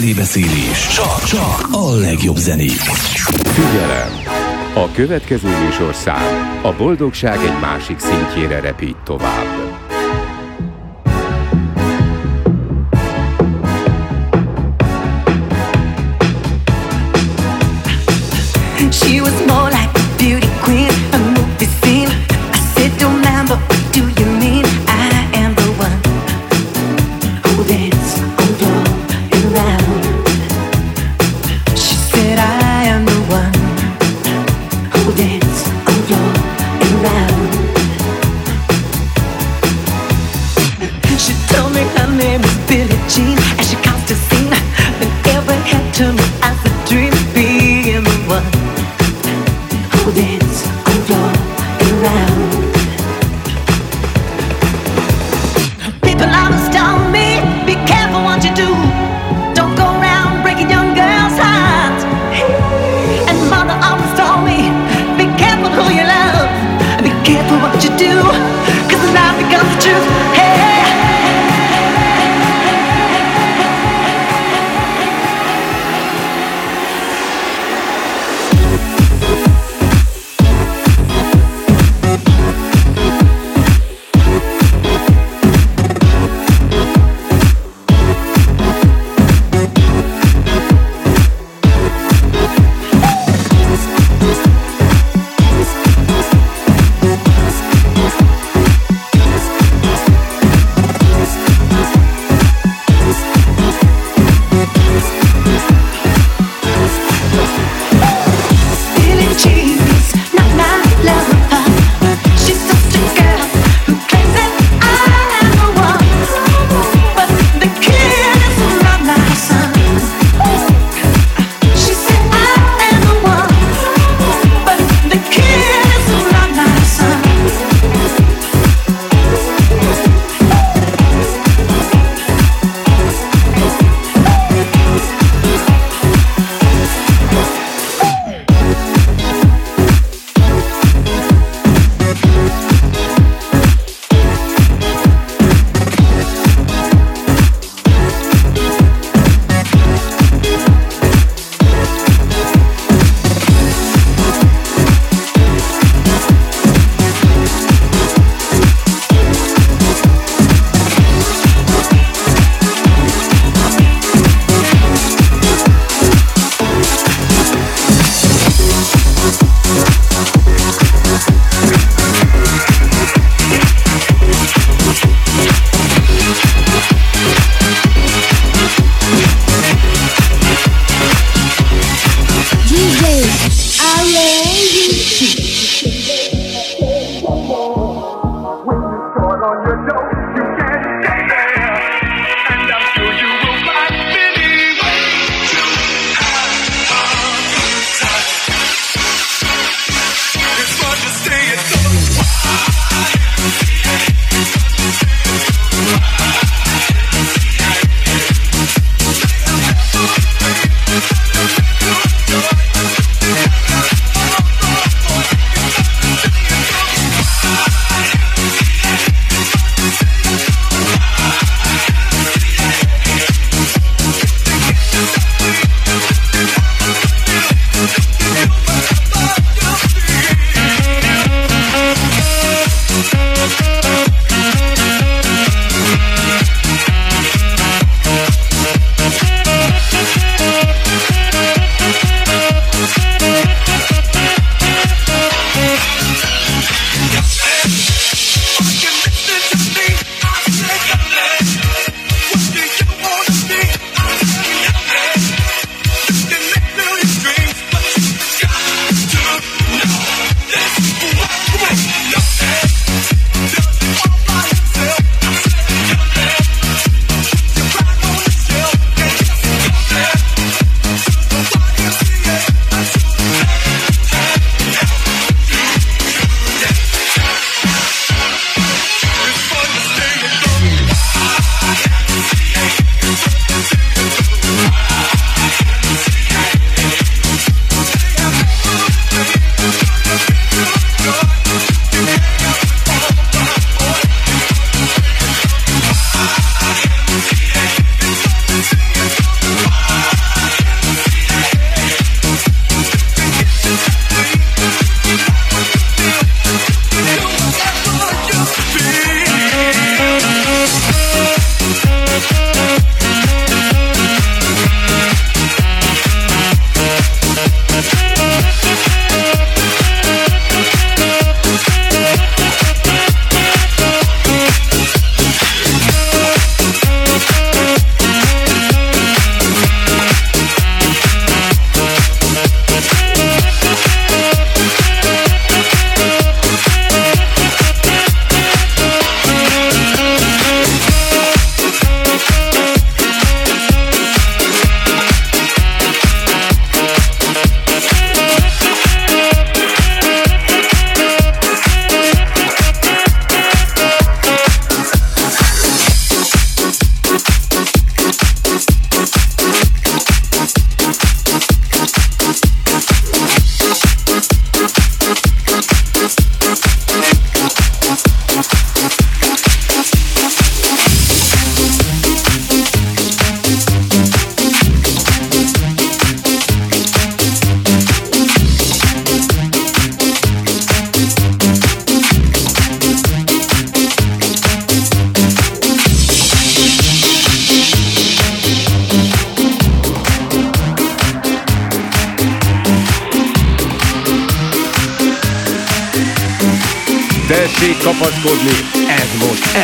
mellébeszélés. Csak, csak a legjobb zenék. Figyelem! A következő műsorszám a boldogság egy másik szintjére repít tovább.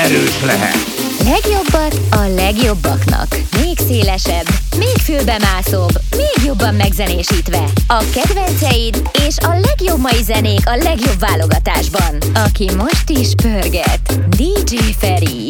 Erős lehet! Legjobbat a legjobbaknak. Még szélesebb, még fülbemászóbb, még jobban megzenésítve. A kedvenceid és a legjobb mai zenék a legjobb válogatásban. Aki most is pörget. DJ Feri.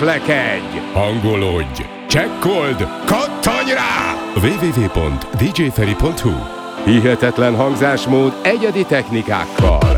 Megéslekedj! Hangolódj! Csekkold! Kattanj rá! www.djferi.hu Hihetetlen hangzásmód egyedi technikákkal.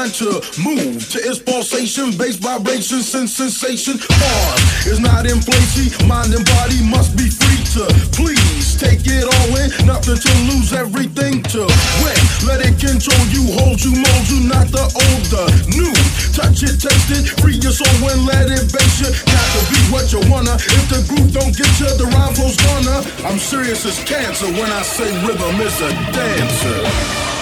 Mind to move to its pulsation, bass vibrations, sense sensation. Pause is not in inflation, mind and body must be free to please take it all in, nothing to lose, everything to win. Let it control you, hold you, mold you, not the old, the new. Touch it, taste it, free your soul and let it base you. Got to be what you wanna. If the groove don't get you, the rhyme flow's gonna. I'm serious as cancer when I say rhythm is a dance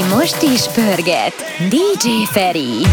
answer. most is pörget. DJ Feri.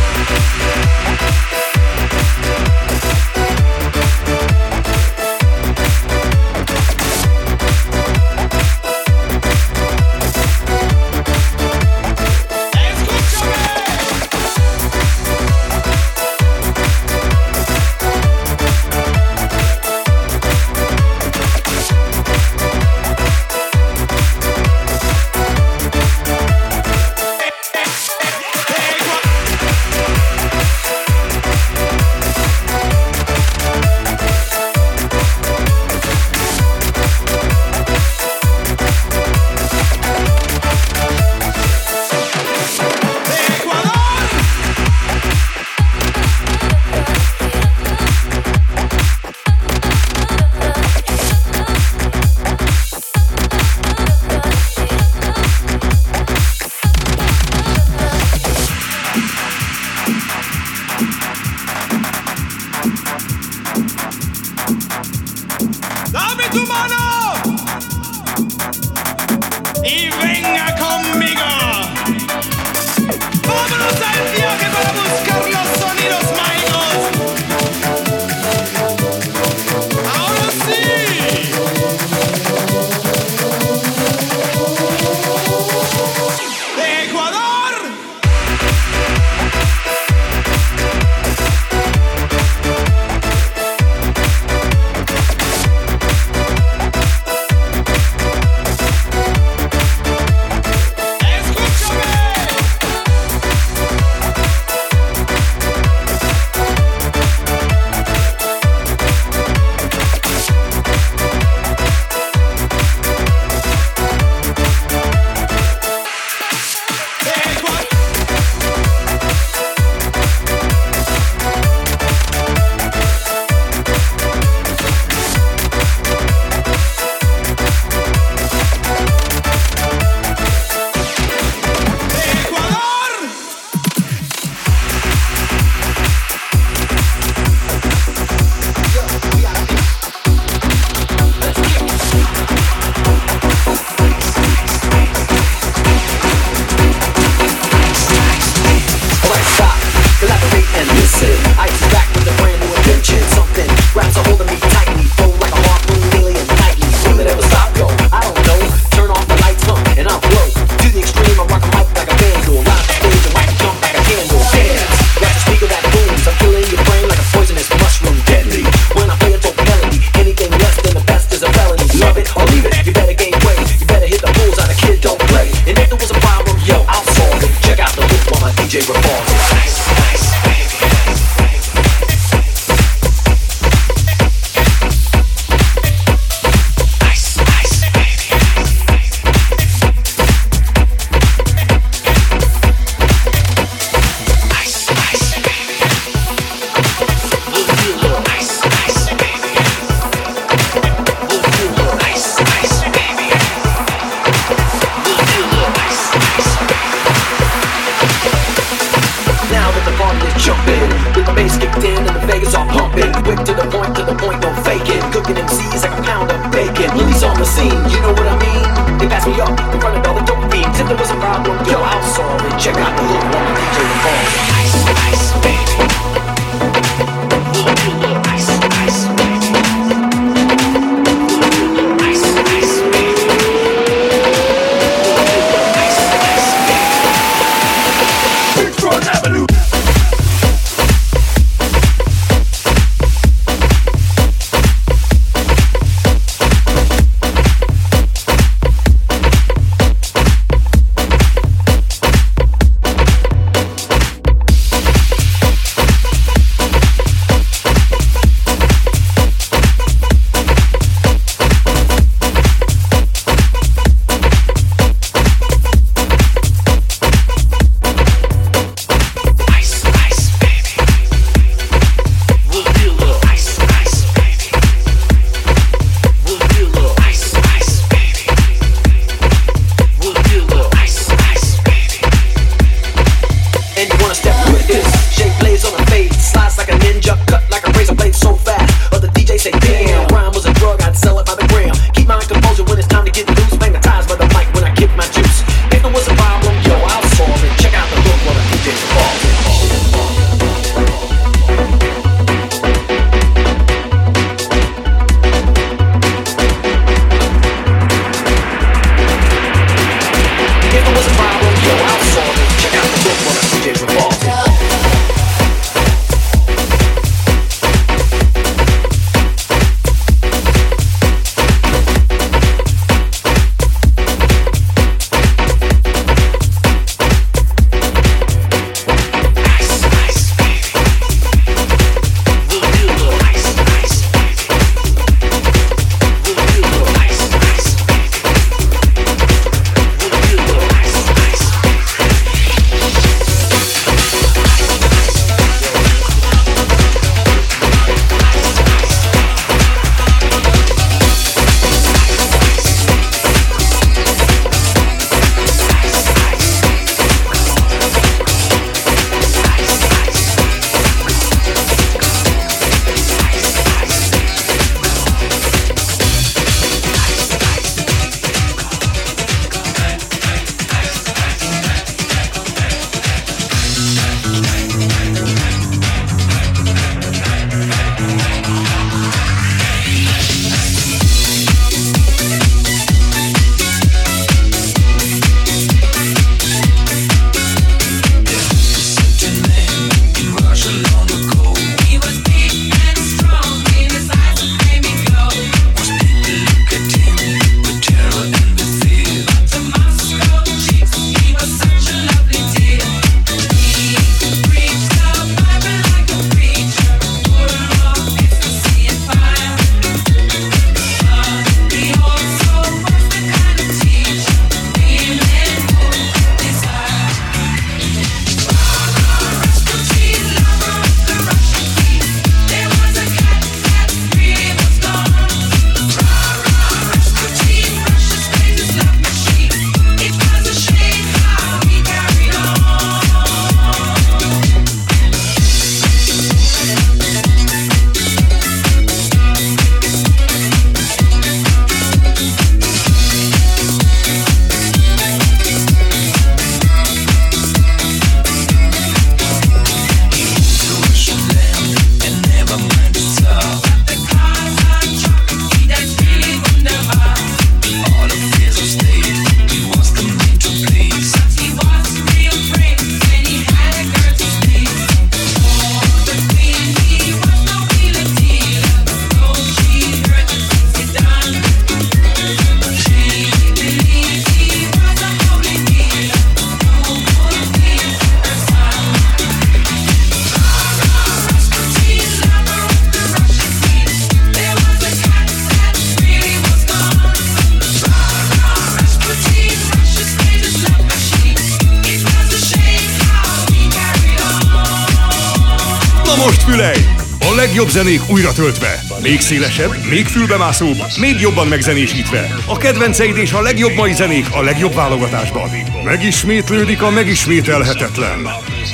zenék újra töltve. Még szélesebb, még fülbemászóbb, még jobban megzenésítve. A kedvenceid és a legjobb mai zenék a legjobb válogatásban. Megismétlődik a megismételhetetlen.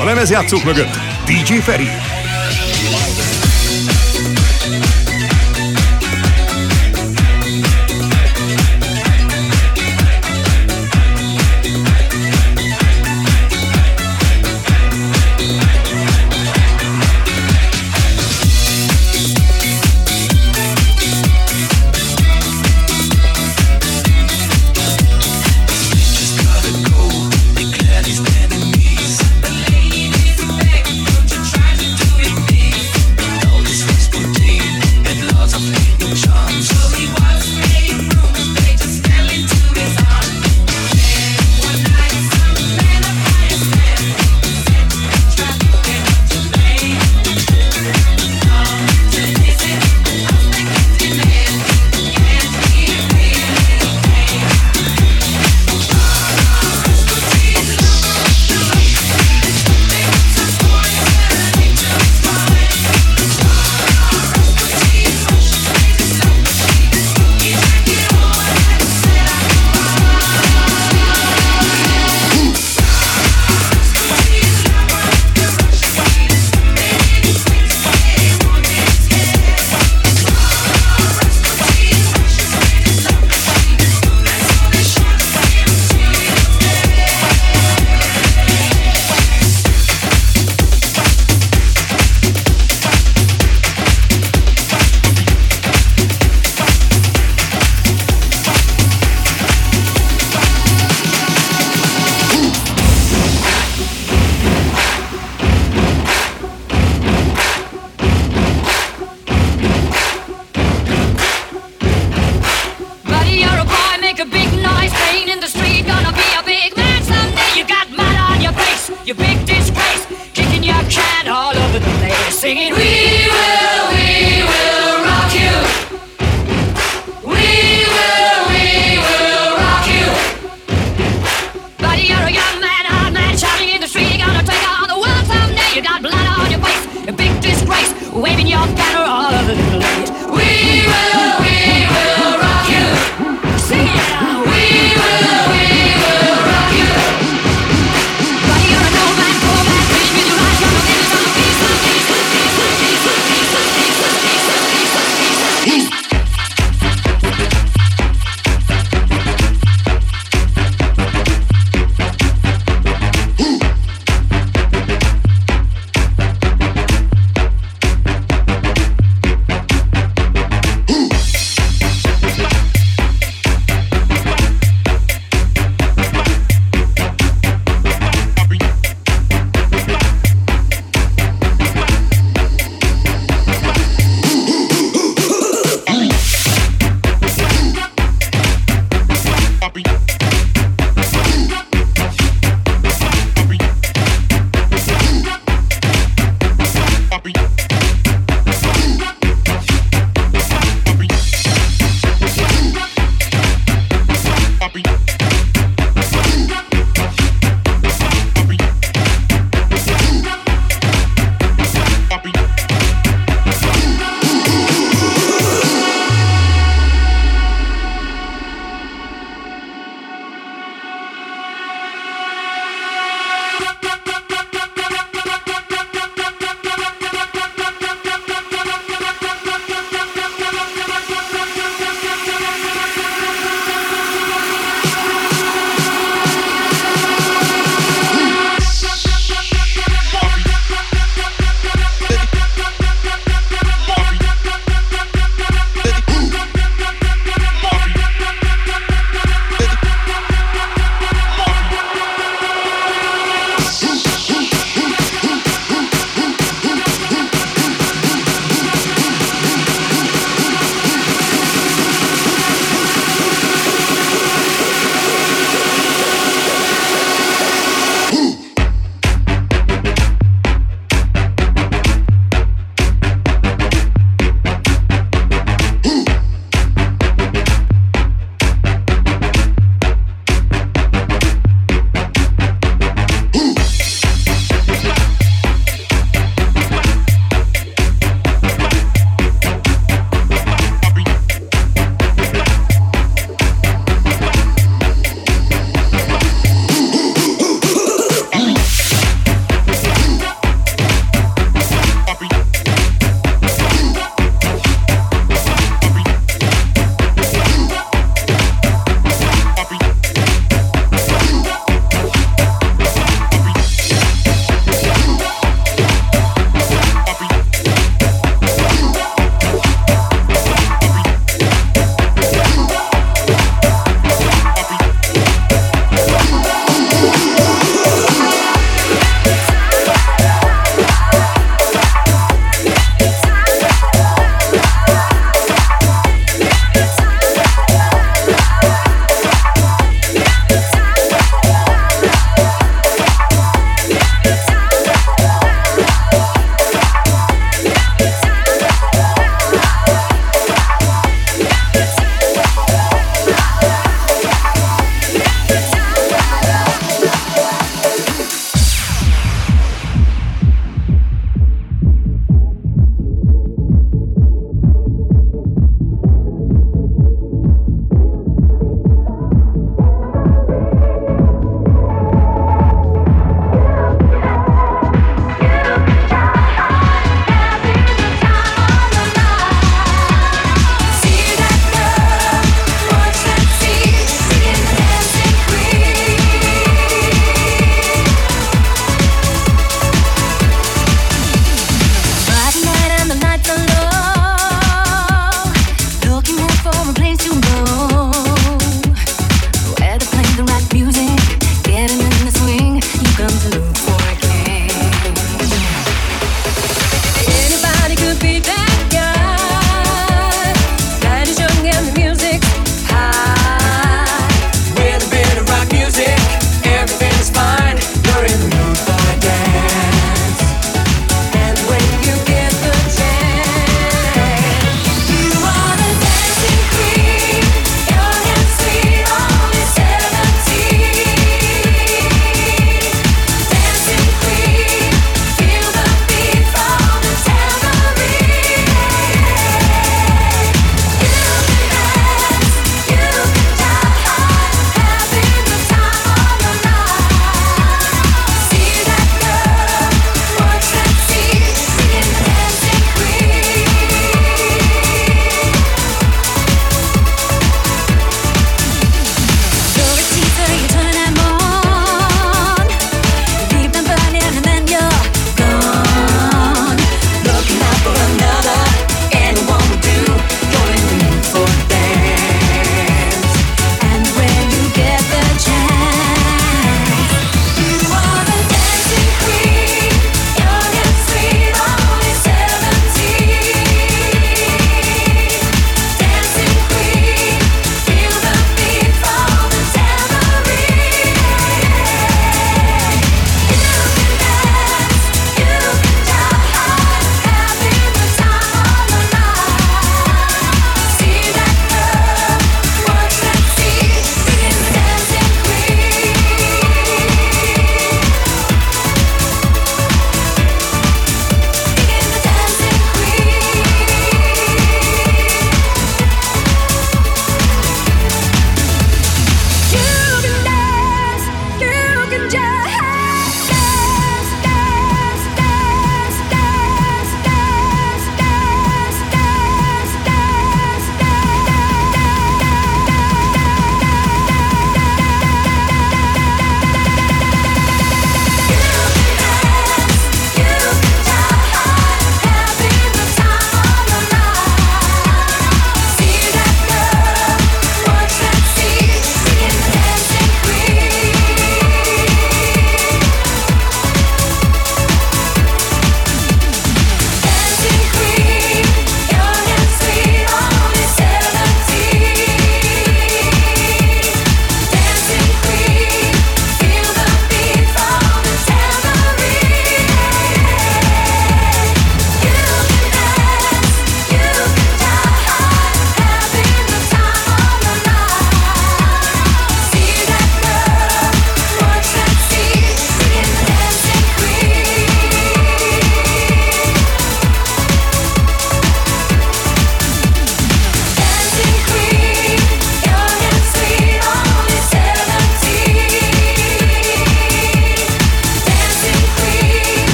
A lemezjátszók mögött DJ Feri.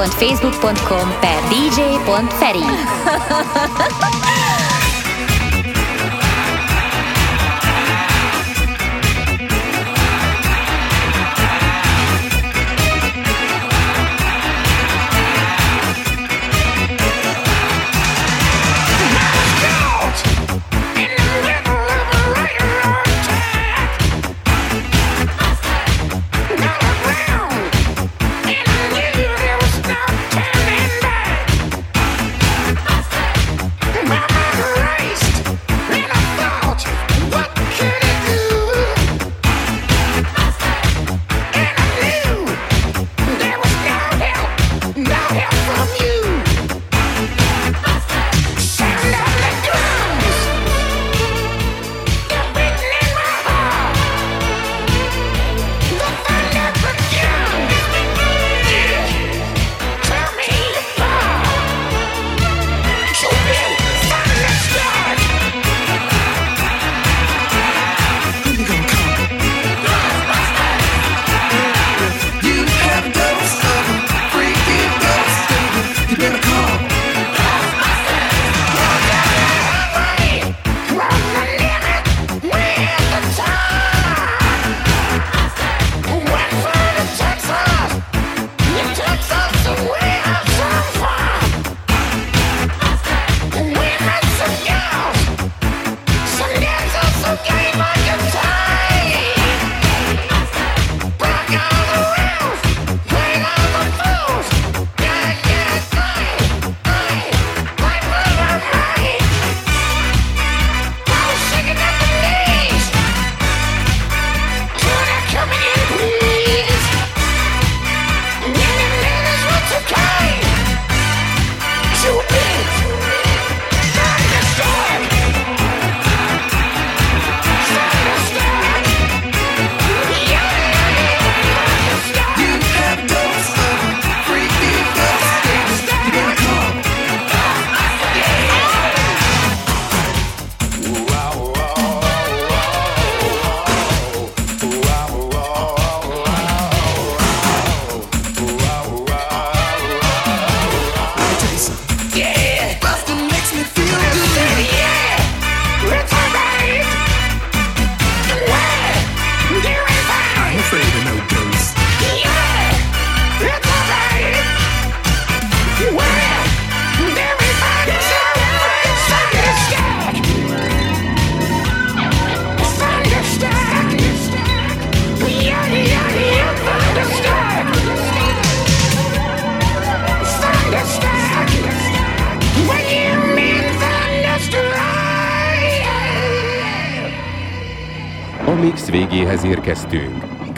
www.facebook.com per dj.feri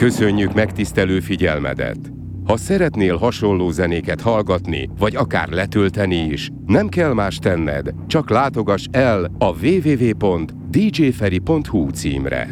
Köszönjük megtisztelő figyelmedet! Ha szeretnél hasonló zenéket hallgatni, vagy akár letölteni is, nem kell más tenned, csak látogass el a www.djferi.hu címre.